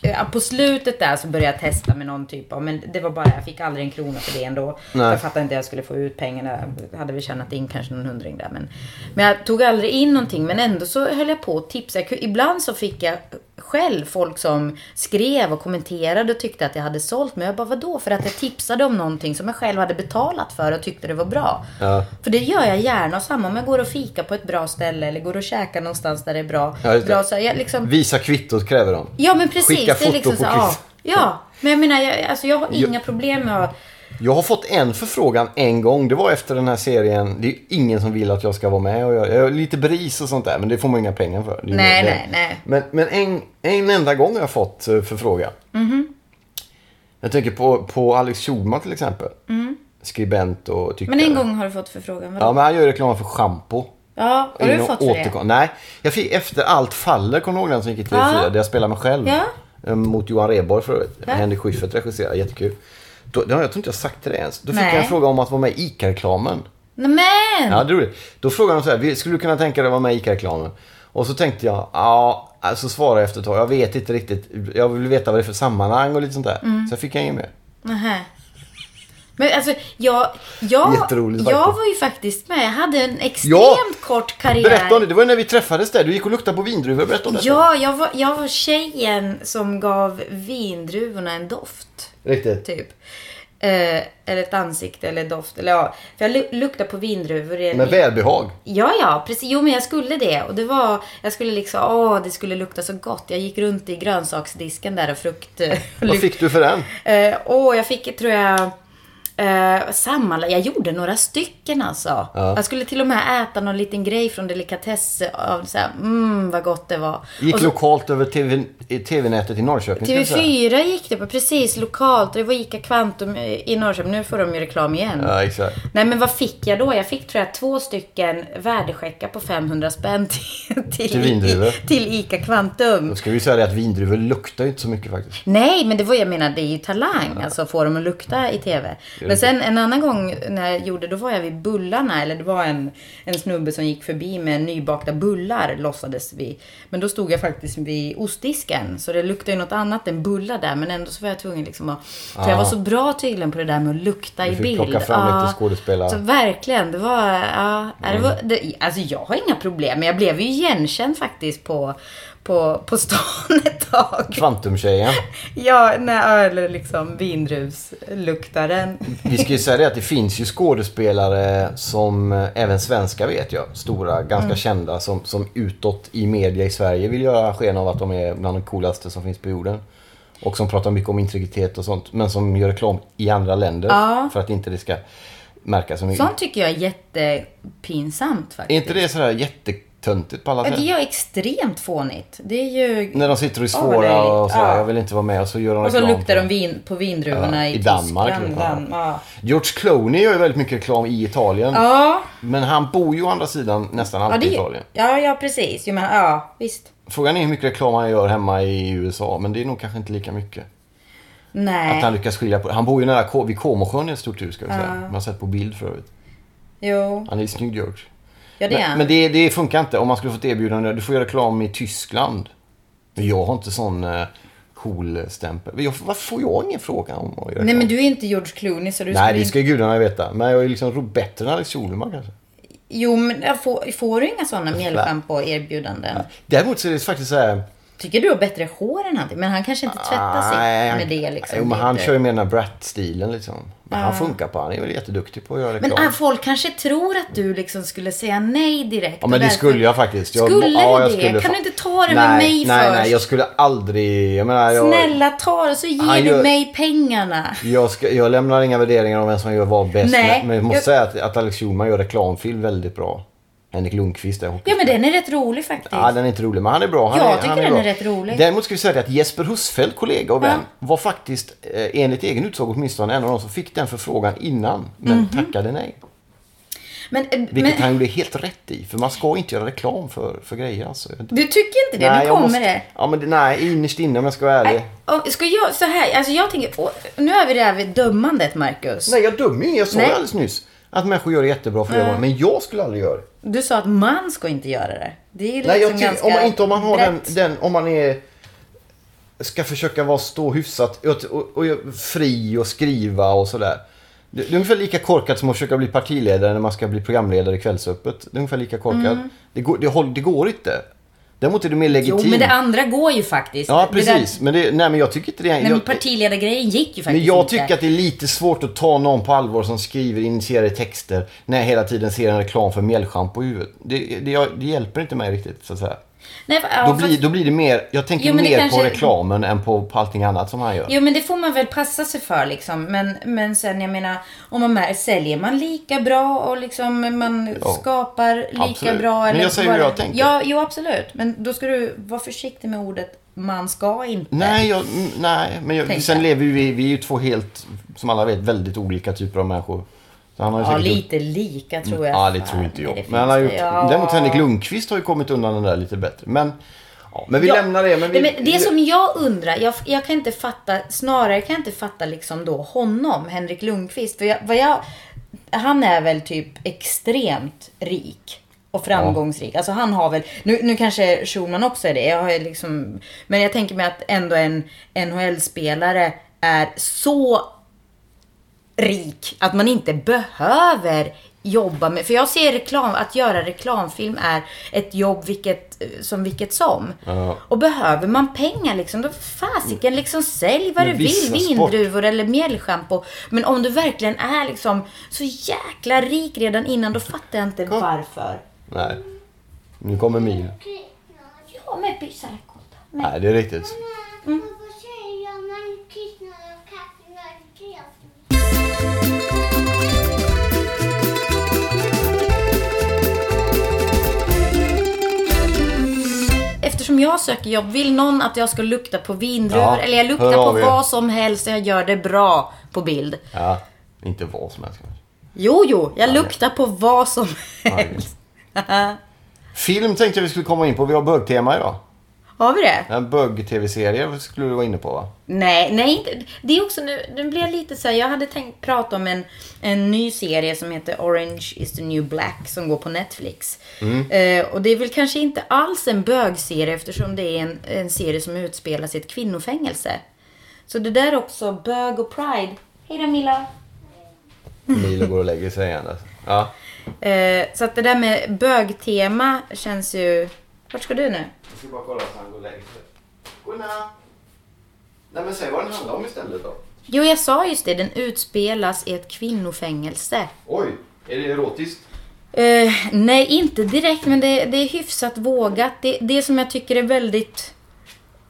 Speaker 3: Eh, på slutet där så började jag testa med någon typ av... Men det var bara, jag fick aldrig en krona för det ändå.
Speaker 2: Nej.
Speaker 3: Jag fattade inte hur jag skulle få ut pengarna. Jag hade väl tjänat in kanske någon hundring där. Men, men jag tog aldrig in någonting. Men ändå så höll jag på att tipsa. Ibland så fick jag själv folk som skrev och kommenterade och tyckte att jag hade sålt mig. Jag bara, vadå? För att jag tipsade om någonting som jag själv hade betalat för och tyckte det var bra.
Speaker 2: Ja.
Speaker 3: För det gör jag gärna. Och samma om jag går och fika på ett bra ställe eller går och käkar någonstans där det är bra.
Speaker 2: Ja,
Speaker 3: bra så jag liksom,
Speaker 2: Visa kvittot kräver de.
Speaker 3: ja men precis.
Speaker 2: Skicka
Speaker 3: det är
Speaker 2: foto
Speaker 3: liksom
Speaker 2: på
Speaker 3: så, ja,
Speaker 2: kvittot.
Speaker 3: ja. Men jag menar, jag, alltså jag har inga problem med att...
Speaker 2: Jag har fått en förfrågan en gång. Det var efter den här serien. Det är ingen som vill att jag ska vara med. Och jag, jag är lite bris och sånt där. Men det får man inga pengar för. Det
Speaker 3: Nej,
Speaker 2: det.
Speaker 3: nej, nej.
Speaker 2: Men, men en, en enda gång har jag fått eh, förfrågan.
Speaker 3: Mhm.
Speaker 2: Jag tänker på, på Alex Schulman till exempel. Skribent och tyckare.
Speaker 3: Mm. Men en gång har du fått förfrågan. Vadå?
Speaker 2: Ja, men han gör reklam för schampo.
Speaker 3: Ja, har du fått för det?
Speaker 2: återkom- Nej, jag fick efter allt faller, kommer du ihåg den som gick i TV4?
Speaker 3: Ja.
Speaker 2: Där jag spelade mig själv.
Speaker 3: Ja.
Speaker 2: Eh, Mot Johan Rheborg för övrigt.
Speaker 3: Ja.
Speaker 2: Henrik Schyffert regisserar, jättekul. Då, det har jag tror inte jag sagt till dig ens. Då fick
Speaker 3: Nej.
Speaker 2: jag en fråga om att vara med i ICA-reklamen.
Speaker 3: Nej, men!
Speaker 2: Ja, det roligt. Då frågade de så här, "Vi- skulle du kunna tänka dig att vara med i ICA-reklamen? Och så tänkte jag, ja, så svarade jag efter ett tag, jag vet inte riktigt. Jag vill veta vad det är för sammanhang och lite sånt där.
Speaker 3: Mm.
Speaker 2: Så jag fick jag inget mer.
Speaker 3: Nähä. Men alltså, jag, jag, jag var ju faktiskt med. Jag hade en extremt
Speaker 2: Ja!
Speaker 3: kort karriär.
Speaker 2: Berätta om det, det var ju när vi träffades där. Du gick och luktade på vindruvor, berätta om det.
Speaker 3: Ja, jag var, jag var tjejen som gav vindruvorna en doft.
Speaker 2: Riktigt.
Speaker 3: Typ. Eh, eller ett ansikte eller doft. Eller ja. För jag lu- luktade på vindruvor.
Speaker 2: Med välbehag.
Speaker 3: Ja, ja, precis. Jo, men jag skulle det. Och det var, jag skulle liksom, åh, det skulle lukta så gott. Jag gick runt i grönsaksdisken där och frukt...
Speaker 2: Vad fick du för den?
Speaker 3: Eh, åh, jag fick, tror jag, eh, sammanlagt, jag gjorde några stycken alltså.
Speaker 2: Ja.
Speaker 3: Jag skulle till och med äta någon liten grej från delikatess av så här, mm vad gott det var.
Speaker 2: Gick
Speaker 3: så-
Speaker 2: lokalt över TV, i TV-nätet i Norrköping. ska jag säga.
Speaker 3: TV4 gick det på, precis lokalt. Det var ICA Kvantum i Norrköping. Nu får de ju reklam igen.
Speaker 2: Ja, exakt.
Speaker 3: Nej men vad fick jag då? Jag fick tror jag två stycken värdecheckar på 500 spänn till, till,
Speaker 2: Till vindruvor.
Speaker 3: till ICA Kvantum.
Speaker 2: Då ska vi säga det att vindruvor luktar ju inte så mycket faktiskt.
Speaker 3: Nej, men det var jag menar, det är ju talang. Alltså få dem att lukta i TV. Men sen en annan gång när jag gjorde, då var jag vid bullarna. Eller det var en, en snubbe som gick förbi med nybakta bullar, låtsades vi. Men då stod jag faktiskt vid ostdisken. Så det luktade ju något annat än bullar där. Men ändå så var jag tvungen liksom att... För jag var så bra tydligen på det där med att lukta i
Speaker 2: fick
Speaker 3: bild.
Speaker 2: plocka fram lite skådespelare.
Speaker 3: Så verkligen, det var... Ja, det var det, alltså jag har inga problem. Men jag blev ju igenkänd faktiskt på, på, på stan ett tag.
Speaker 2: Kvantumtjejen.
Speaker 3: Ja, nej, eller liksom vindruvsluktaren.
Speaker 2: Vi ska ju säga det att det finns ju skådespelare som eh, även svenska vet jag. Stora, ganska
Speaker 3: Mm.
Speaker 2: kända som, som utåt i media i Sverige vill göra sken av att de är bland de coolaste som finns på jorden. Och som pratar mycket om integritet och sånt. Men som gör reklam i andra länder.
Speaker 3: Ja.
Speaker 2: För att inte det ska märkas så mycket.
Speaker 3: Sånt tycker jag är jättepinsamt
Speaker 2: Är
Speaker 3: faktiskt.
Speaker 2: inte det sådär jättetöntigt på alla
Speaker 3: Ja,
Speaker 2: sätt?
Speaker 3: det är extremt fånigt. Det är ju...
Speaker 2: När de sitter och är svåra
Speaker 3: det-
Speaker 2: och så
Speaker 3: ja.
Speaker 2: jag vill inte vara med och så gör de
Speaker 3: Och så luktar de vin på vindruvorna
Speaker 2: Ja,
Speaker 3: i,
Speaker 2: i Danmark,
Speaker 3: Tyskland. Ja.
Speaker 2: George Clooney gör ju väldigt mycket reklam i Italien.
Speaker 3: Ja,
Speaker 2: Men han bor ju å andra sidan nästan alltid i
Speaker 3: det,
Speaker 2: Italien.
Speaker 3: ja, ja, precis. Jo, men, ja, visst.
Speaker 2: Frågan är hur mycket reklam han gör hemma i USA, men det är nog kanske inte lika mycket.
Speaker 3: Nej.
Speaker 2: Att han lyckas skilja på Han bor ju nära vid Comosjön i ett stort hus ska jag säga. Man har sett på bild för övrigt.
Speaker 3: Jo,
Speaker 2: Han är snygg George.
Speaker 3: Ja det är
Speaker 2: Men, men det, det funkar inte om man skulle få ett erbjudande. Du får göra reklam i Tyskland. Men jag har inte sån uh, cool stämpel. Jag, varför får jag ingen fråga om att göra?
Speaker 3: Nej, men du är inte George Clooney så du
Speaker 2: Nej, det ska ju gudarna veta. Men jag är liksom bättre än Alex Schulman kanske.
Speaker 3: Jo, men jag får, får du inga sådana mjällschampo-erbjudanden?
Speaker 2: Däremot så är det faktiskt så här...
Speaker 3: Tycker du har bättre hår än han? Men han kanske inte tvättar sig
Speaker 2: Nej,
Speaker 3: med det liksom.
Speaker 2: Jo, men han kör ju med den här Brat-stilen liksom. Men han funkar på. Han är väl jätteduktig på att göra reklam.
Speaker 3: Men ah, folk kanske tror att du liksom skulle säga nej direkt.
Speaker 2: Ja men det skulle jag faktiskt. Jag,
Speaker 3: Skulle
Speaker 2: ja,
Speaker 3: du
Speaker 2: jag
Speaker 3: det?
Speaker 2: skulle
Speaker 3: Kan du inte ta det
Speaker 2: nej,
Speaker 3: med mig
Speaker 2: nej,
Speaker 3: först?
Speaker 2: Nej, jag skulle aldrig... Jag menar, jag,
Speaker 3: Snälla ta det så ger du
Speaker 2: gör-
Speaker 3: mig pengarna.
Speaker 2: jag, ska, jag lämnar inga värderingar om vem som gör vad bäst.
Speaker 3: Nej,
Speaker 2: men jag måste
Speaker 3: jag-
Speaker 2: säga att, att Alex Schulman gör reklamfilm väldigt bra. Henrik Lundqvist är.
Speaker 3: Ja men den är rätt rolig faktiskt.
Speaker 2: Ja, den är inte rolig, men han är bra. Han
Speaker 3: Jag
Speaker 2: är,
Speaker 3: tycker
Speaker 2: han är
Speaker 3: den
Speaker 2: bra.
Speaker 3: är rätt rolig.
Speaker 2: Däremot ska vi säga att Jesper Husfeldt, kollega och vän,
Speaker 3: Ja.
Speaker 2: var faktiskt eh, enligt egen utsago åtminstone en av de som fick den förfrågan innan, men
Speaker 3: Mhm.
Speaker 2: tackade nej.
Speaker 3: Men, eh,
Speaker 2: Vilket
Speaker 3: men
Speaker 2: han gjorde helt rätt i, för man ska inte göra reklam för, för grejer. Alltså.
Speaker 3: du tycker inte det?
Speaker 2: Nej,
Speaker 3: nu kommer
Speaker 2: måste-
Speaker 3: det.
Speaker 2: Ja, men nej, innerst inne om jag ska vara ärlig.
Speaker 3: Nej, och Ska jag, så här, alltså jag tänker, åh, nu är vi där vid dömandet Marcus.
Speaker 2: Nej, jag dömer ju. Jag sa
Speaker 3: Nej.
Speaker 2: ju alldeles nyss att människor gör det jättebra för det. Men jag skulle aldrig göra det.
Speaker 3: Du sa att man ska inte göra det. Det är liksom
Speaker 2: Nej, jag tycker,
Speaker 3: ganska
Speaker 2: om man, inte om man har den, den, om man är ska försöka vara stå hyfsat och, och, och fri och skriva och sådär. Det, det är ungefär lika korkat som att försöka bli partiledare när man ska bli programledare i Kvällsöppet. Det är ungefär lika korkat.
Speaker 3: Mm.
Speaker 2: Det, går, det, det går inte. Däremot är det mer
Speaker 3: Jo,
Speaker 2: legitimt.
Speaker 3: men det andra går ju faktiskt.
Speaker 2: Ja,
Speaker 3: Det där-
Speaker 2: precis. Men, det, nej, men jag tycker inte det.
Speaker 3: Nej, men partiledargrejen gick ju faktiskt
Speaker 2: men jag
Speaker 3: inte.
Speaker 2: tycker att det är lite svårt att ta någon på allvar som skriver initierade texter när jag hela tiden ser en reklam för mjällschampo i huvudet. Det, det, det hjälper inte mig riktigt, så att säga.
Speaker 3: Nej, för- ja,
Speaker 2: Då
Speaker 3: fast-
Speaker 2: blir, då blir det mer, jag tänker
Speaker 3: Jo, men
Speaker 2: mer
Speaker 3: kanske-
Speaker 2: på reklamen än på, på allting annat som han gör.
Speaker 3: Jo men det får man väl passa sig för liksom. Men, men sen jag menar, om man mär, säljer man lika bra och liksom man
Speaker 2: Ja.
Speaker 3: skapar lika
Speaker 2: Absolut.
Speaker 3: bra.
Speaker 2: Men
Speaker 3: Eller
Speaker 2: jag säger vad jag tänker.
Speaker 3: Ja, jo absolut. Men då ska du vara försiktig med ordet man ska inte.
Speaker 2: Nej, jag, nej men jag, sen lever vi, vi är ju två helt, som alla vet, väldigt olika typer av människor. Han har
Speaker 3: Ja,
Speaker 2: säkert gjort-
Speaker 3: lite lika tror jag.
Speaker 2: Ja, det tror inte jag. Men han har gjort.
Speaker 3: Ja.
Speaker 2: däremot Henrik Lundqvist har ju kommit undan den där lite bättre. Men, ja, men vi
Speaker 3: Ja.
Speaker 2: lämnar det. Men vi,
Speaker 3: men det som jag undrar, jag, jag kan inte fatta, snarare kan jag inte fatta liksom då honom, Henrik Lundqvist. För jag, vad jag, han är väl typ extremt rik och framgångsrik. Alltså han har väl, nu, nu kanske Schulman också är det, jag har liksom, men jag tänker mig att ändå en NHL-spelare är så rik att man inte behöver jobba med. För jag ser reklam, att göra reklamfilm är ett jobb vilket, som vilket som.
Speaker 2: Ja.
Speaker 3: Och behöver man pengar liksom, då fasiken liksom sälj vad
Speaker 2: Men
Speaker 3: du vill. Vindruvor eller mjällschampo. Men om du verkligen är liksom så jäkla rik redan innan, då fattar jag inte
Speaker 2: Kom.
Speaker 3: varför.
Speaker 2: Nej. Nu kommer Mil.
Speaker 3: Ja, men pyssar kolla.
Speaker 2: Nej, det är riktigt.
Speaker 3: Mm. Eftersom jag söker jobb, vill någon att jag ska lukta på vindruvor?
Speaker 2: Ja,
Speaker 3: eller jag luktar på vad som helst och jag gör det bra på bild.
Speaker 2: Ja, inte vad som helst kanske.
Speaker 3: Jo, jo, jag
Speaker 2: Ja,
Speaker 3: luktar på vad som helst.
Speaker 2: Film tänkte jag vi skulle komma in på. Vi har bögtema idag.
Speaker 3: Har vi det?
Speaker 2: En bög-tv-serie skulle du vara inne på va?
Speaker 3: Nej, nej. Det är också nu, nu blir jag lite så här, jag hade tänkt prata om en, en ny serie som heter Orange is the new black som går på Netflix. Eh, och det är väl kanske inte alls en bögserie eftersom det är en, en serie som utspelas i ett kvinnofängelse. Så det där är också bög och pride. Hej då Milla!
Speaker 2: Milo går och lägger sig igen. Alltså. Ja.
Speaker 3: Eh, så att det där med bögtema känns ju... Vart ska du nu?
Speaker 2: Jag ska bara kolla så han går och lägger sig. Godnatt. Nej men säg vad den handlar om istället då.
Speaker 3: Jo, jag sa just det. Den utspelas i ett kvinnofängelse.
Speaker 2: Oj, är det erotiskt?
Speaker 3: Eh, nej, inte direkt, men det, det är hyfsat vågat. Det, det som jag tycker är väldigt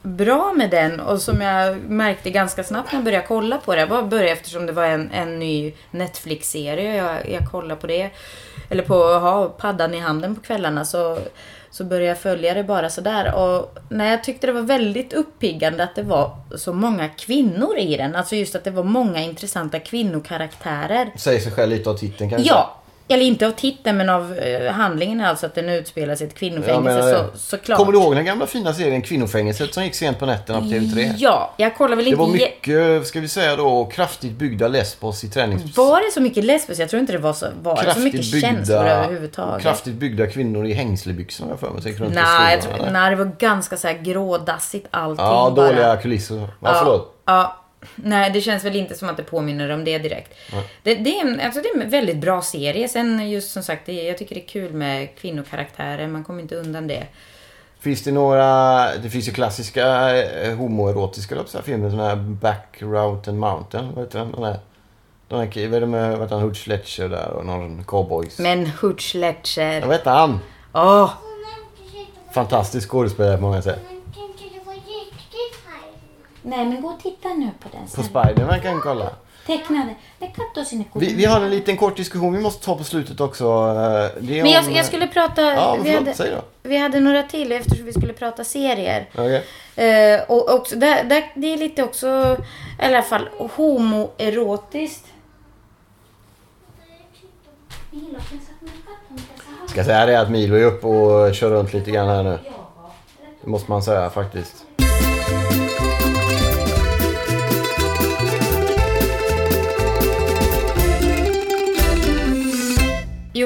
Speaker 3: bra med den och som jag märkte ganska snabbt när jag började kolla på det. var började eftersom det var en, en ny Netflix-serie. Jag, jag kollade på det. Eller på att ha paddan i handen på kvällarna. Så, så började jag följa det bara sådär. Och när jag tyckte det var väldigt uppiggande att det var så många kvinnor i den. Alltså just att det var många intressanta kvinnokaraktärer.
Speaker 2: Säger sig själv lite av titeln kanske?
Speaker 3: Ja, eller inte av titeln men av eh, handlingen alltså att den utspelas i ett kvinnofängelse
Speaker 2: menar det.
Speaker 3: så, såklart.
Speaker 2: Kommer du ihåg den gamla fina serien Kvinnofängelset som gick sent på nätterna på TV3?
Speaker 3: Ja, jag kollar väl
Speaker 2: Det
Speaker 3: inte...
Speaker 2: var
Speaker 3: jä-
Speaker 2: mycket, ska vi säga då, kraftigt byggda lesbos i tränings...
Speaker 3: Var det så mycket lesbos? Jag tror inte det var så, var det så mycket känslor överhuvudtaget.
Speaker 2: kraftigt byggda kvinnor i hängslebyxor jag för mig. Runt
Speaker 3: Nej, jag tror, nej, det var ganska så här grådassigt allting
Speaker 2: Ja,
Speaker 3: bara.
Speaker 2: dåliga kulisser. Ja,
Speaker 3: Ja,
Speaker 2: förlåt.
Speaker 3: ja. Nej, det känns väl inte som att det påminner om det direkt. Det, det, är en, alltså det är en väldigt bra serie. Sen just som sagt, det, jag tycker det är kul med kvinnokaraktärer. Man kommer inte undan det.
Speaker 2: Finns det några, det finns ju klassiska eh, homoerotiska så här filmer, sådana här Back Route and Mountain, vad heter den? Den här, den här, vad är det med, vad han, Hutch Fletcher där och någon cowboys.
Speaker 3: Men Hutch Letcher.
Speaker 2: Jag vet inte han.
Speaker 3: Åh!
Speaker 2: Fantastisk skådespelare på många sätt.
Speaker 3: Nej, men gå och titta nu på den
Speaker 2: På Spiderman kan vi kolla.
Speaker 3: Tecknade. Det katto sinne
Speaker 2: Vi, vi har en liten kort diskussion vi måste ta på slutet också. Det är
Speaker 3: Men jag,
Speaker 2: om,
Speaker 3: jag skulle prata...
Speaker 2: Ja, men
Speaker 3: vi,
Speaker 2: förlåt,
Speaker 3: hade,
Speaker 2: säg då.
Speaker 3: vi hade några till eftersom vi skulle prata serier.
Speaker 2: Okej.
Speaker 3: Eh, och också, där, där, det är lite också, i alla fall, homoerotiskt.
Speaker 2: Ska säga det att Milo är uppe och kör runt lite grann här nu. Det måste man säga faktiskt.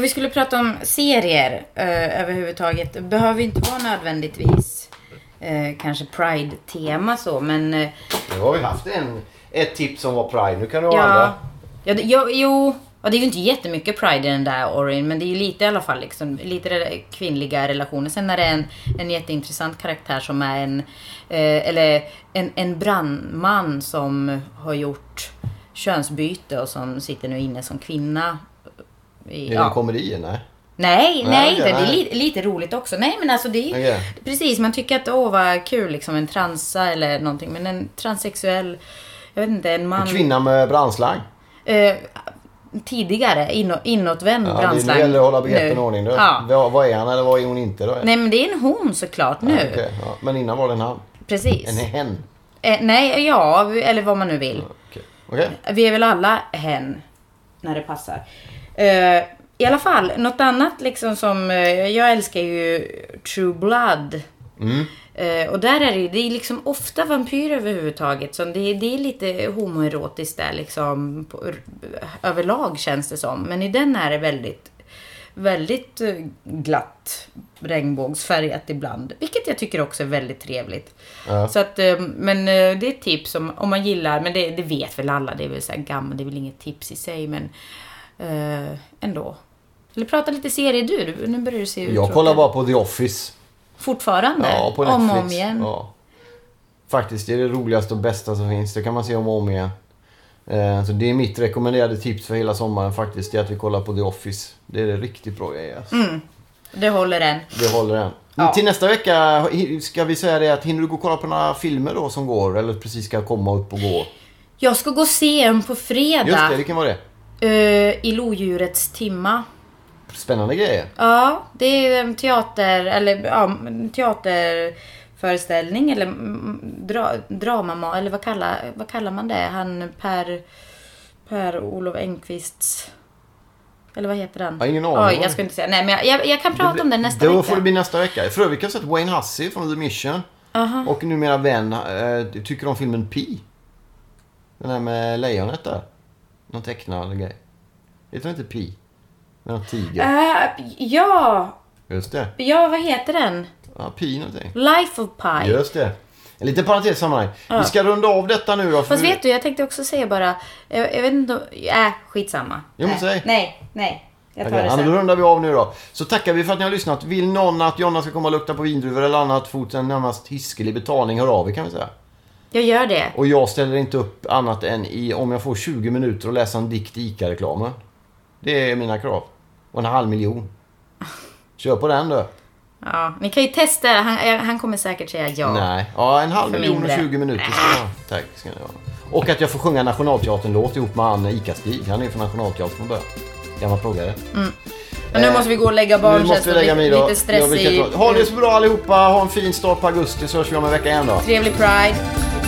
Speaker 3: Jo, vi skulle prata om serier eh, överhuvudtaget. Det behöver inte vara nödvändigtvis eh, kanske Pride-tema så, men... Eh,
Speaker 2: Nu har vi haft en, ett tips som var Pride. Nu kan du ha
Speaker 3: ja,
Speaker 2: andra.
Speaker 3: ja, det- jo, jo, Ja, det är ju inte jättemycket pride i den där Orin, men det är ju lite i alla fall liksom, lite kvinnliga relationer. Sen är det en, en jätteintressant karaktär som är en, eh, eller en, en brandman som har gjort könsbyte och som sitter nu inne som kvinna. I,
Speaker 2: Är det en komedi? Nej.
Speaker 3: Nej,
Speaker 2: Nej,
Speaker 3: nej,
Speaker 2: okej,
Speaker 3: det är lite, roligt också. Nej, men alltså det är
Speaker 2: Okej.
Speaker 3: precis, man tycker att åh vad kul liksom en transa eller någonting. Men en transsexuell, jag vet inte, en man.
Speaker 2: En kvinna med brandslang.
Speaker 3: Eh, tidigare, inå, inåtvänd
Speaker 2: Ja,
Speaker 3: brandslang.
Speaker 2: nu gäller det att hålla begreppen i ordning. Då.
Speaker 3: Ja.
Speaker 2: Vad, är han eller vad är hon inte då?
Speaker 3: Nej, men det är en hon såklart nu.
Speaker 2: Ja, okej, ja. Men innan var det en han.
Speaker 3: Precis.
Speaker 2: En hen.
Speaker 3: Eh, nej, ja, eller vad man nu vill. Vi är väl alla hen när det passar. Eh, I alla fall, något annat liksom som... eh, jag älskar ju True Blood.
Speaker 2: Mm.
Speaker 3: Eh, och där är det ju, det är liksom ofta vampyrer överhuvudtaget. Så det, det är lite homoerotiskt där liksom. På, överlag känns det som. Men i den är det väldigt, väldigt glatt regnbågsfärgat ibland. Vilket jag tycker också är väldigt trevligt.
Speaker 2: Ja.
Speaker 3: Så att, men det är ett tips om, om man gillar, men det, det vet väl alla, det är väl så här gammalt, det är väl inget tips i sig, men eh, ändå. Eller prata lite serier du, du nu börjar du se ut
Speaker 2: Jag kollar bara på The Office.
Speaker 3: Fortfarande?
Speaker 2: Ja, på Netflix.
Speaker 3: Om och om igen?
Speaker 2: Ja. Faktiskt, det är det roligaste och bästa som finns. Det kan man se om och om igen. Eh, Så det är mitt rekommenderade tips för hela sommaren faktiskt. Det är att vi kollar på The Office. Det är det riktigt bra grejer. Alltså.
Speaker 3: Det håller än.
Speaker 2: Det håller än.
Speaker 3: Ja.
Speaker 2: Till nästa vecka ska vi säga det att hinner du gå och kolla på några filmer då som går? Eller precis ska komma upp och gå?
Speaker 3: Jag ska gå och se en på fredag.
Speaker 2: Just det, vilken var det?
Speaker 3: Eh, I lodjurets timma.
Speaker 2: Spännande grejer.
Speaker 3: Ja, det är en teater, eller ja, teaterföreställning eller mm, dra, drama, eller vad kallar, vad kallar man det? Han Per, Per Olof Engqvists, eller vad heter han?
Speaker 2: Jag har ingen aning.
Speaker 3: Oj, jag ska inte säga, nej men jag, jag, jag kan prata om det nästa
Speaker 2: Då
Speaker 3: vecka.
Speaker 2: får det bli nästa vecka. För övrigt har jag sett Wayne Hussey från The Mission.
Speaker 3: Aha.
Speaker 2: Och numera vän eh, tycker om filmen Pi. Den här med lejonet där. Någon tecknad grej. Heter den inte Pi? Med någon tiger.
Speaker 3: Äh, ja,
Speaker 2: Just det.
Speaker 3: ja, vad heter den?
Speaker 2: Ja, Pi någonting.
Speaker 3: Life of Pi.
Speaker 2: Just det. En liten parentes sammanhang. Vi ska runda av detta nu då.
Speaker 3: Fast vet du, jag tänkte också säga bara, jag, jag vet inte, om- äh, skitsamma.
Speaker 2: Jo, men
Speaker 3: nej,
Speaker 2: säg.
Speaker 3: nej, nej. Jag tar
Speaker 2: Okej,
Speaker 3: det
Speaker 2: ja,
Speaker 3: sen.
Speaker 2: då rundar vi av nu då. Så tackar vi för att ni har lyssnat. Vill någon att Jonna ska komma och lukta på vindruvor eller annat fot en närmast hiskelig betalning, hör av er kan vi säga.
Speaker 3: Jag gör det.
Speaker 2: Och jag ställer inte upp annat än i, om jag får 20 minuter att läsa en dikt i ICA-reklamen. Det är mina krav. Och en halv miljon. Kör på den du.
Speaker 3: Ja, ni kan ju testa. Han, han kommer säkert säga ja.
Speaker 2: Nej. Ja, en halv miljon och
Speaker 3: mindre.
Speaker 2: 20 minuter ska jag ha. Tack ska ni ha. Och att jag får sjunga Nationalteatern-låt ihop med han ICA-Stig. Han är ju från Nationalteatern från början. Gammal proggare.
Speaker 3: Men nu måste vi gå och lägga barn.
Speaker 2: Nu måste vi lägga mig då.
Speaker 3: lite stress
Speaker 2: Ja, vi kan
Speaker 3: i...
Speaker 2: ta- Ha det så bra allihopa. Ha en fin start på augusti så hörs vi om en vecka igen då.
Speaker 3: Trevlig Pride.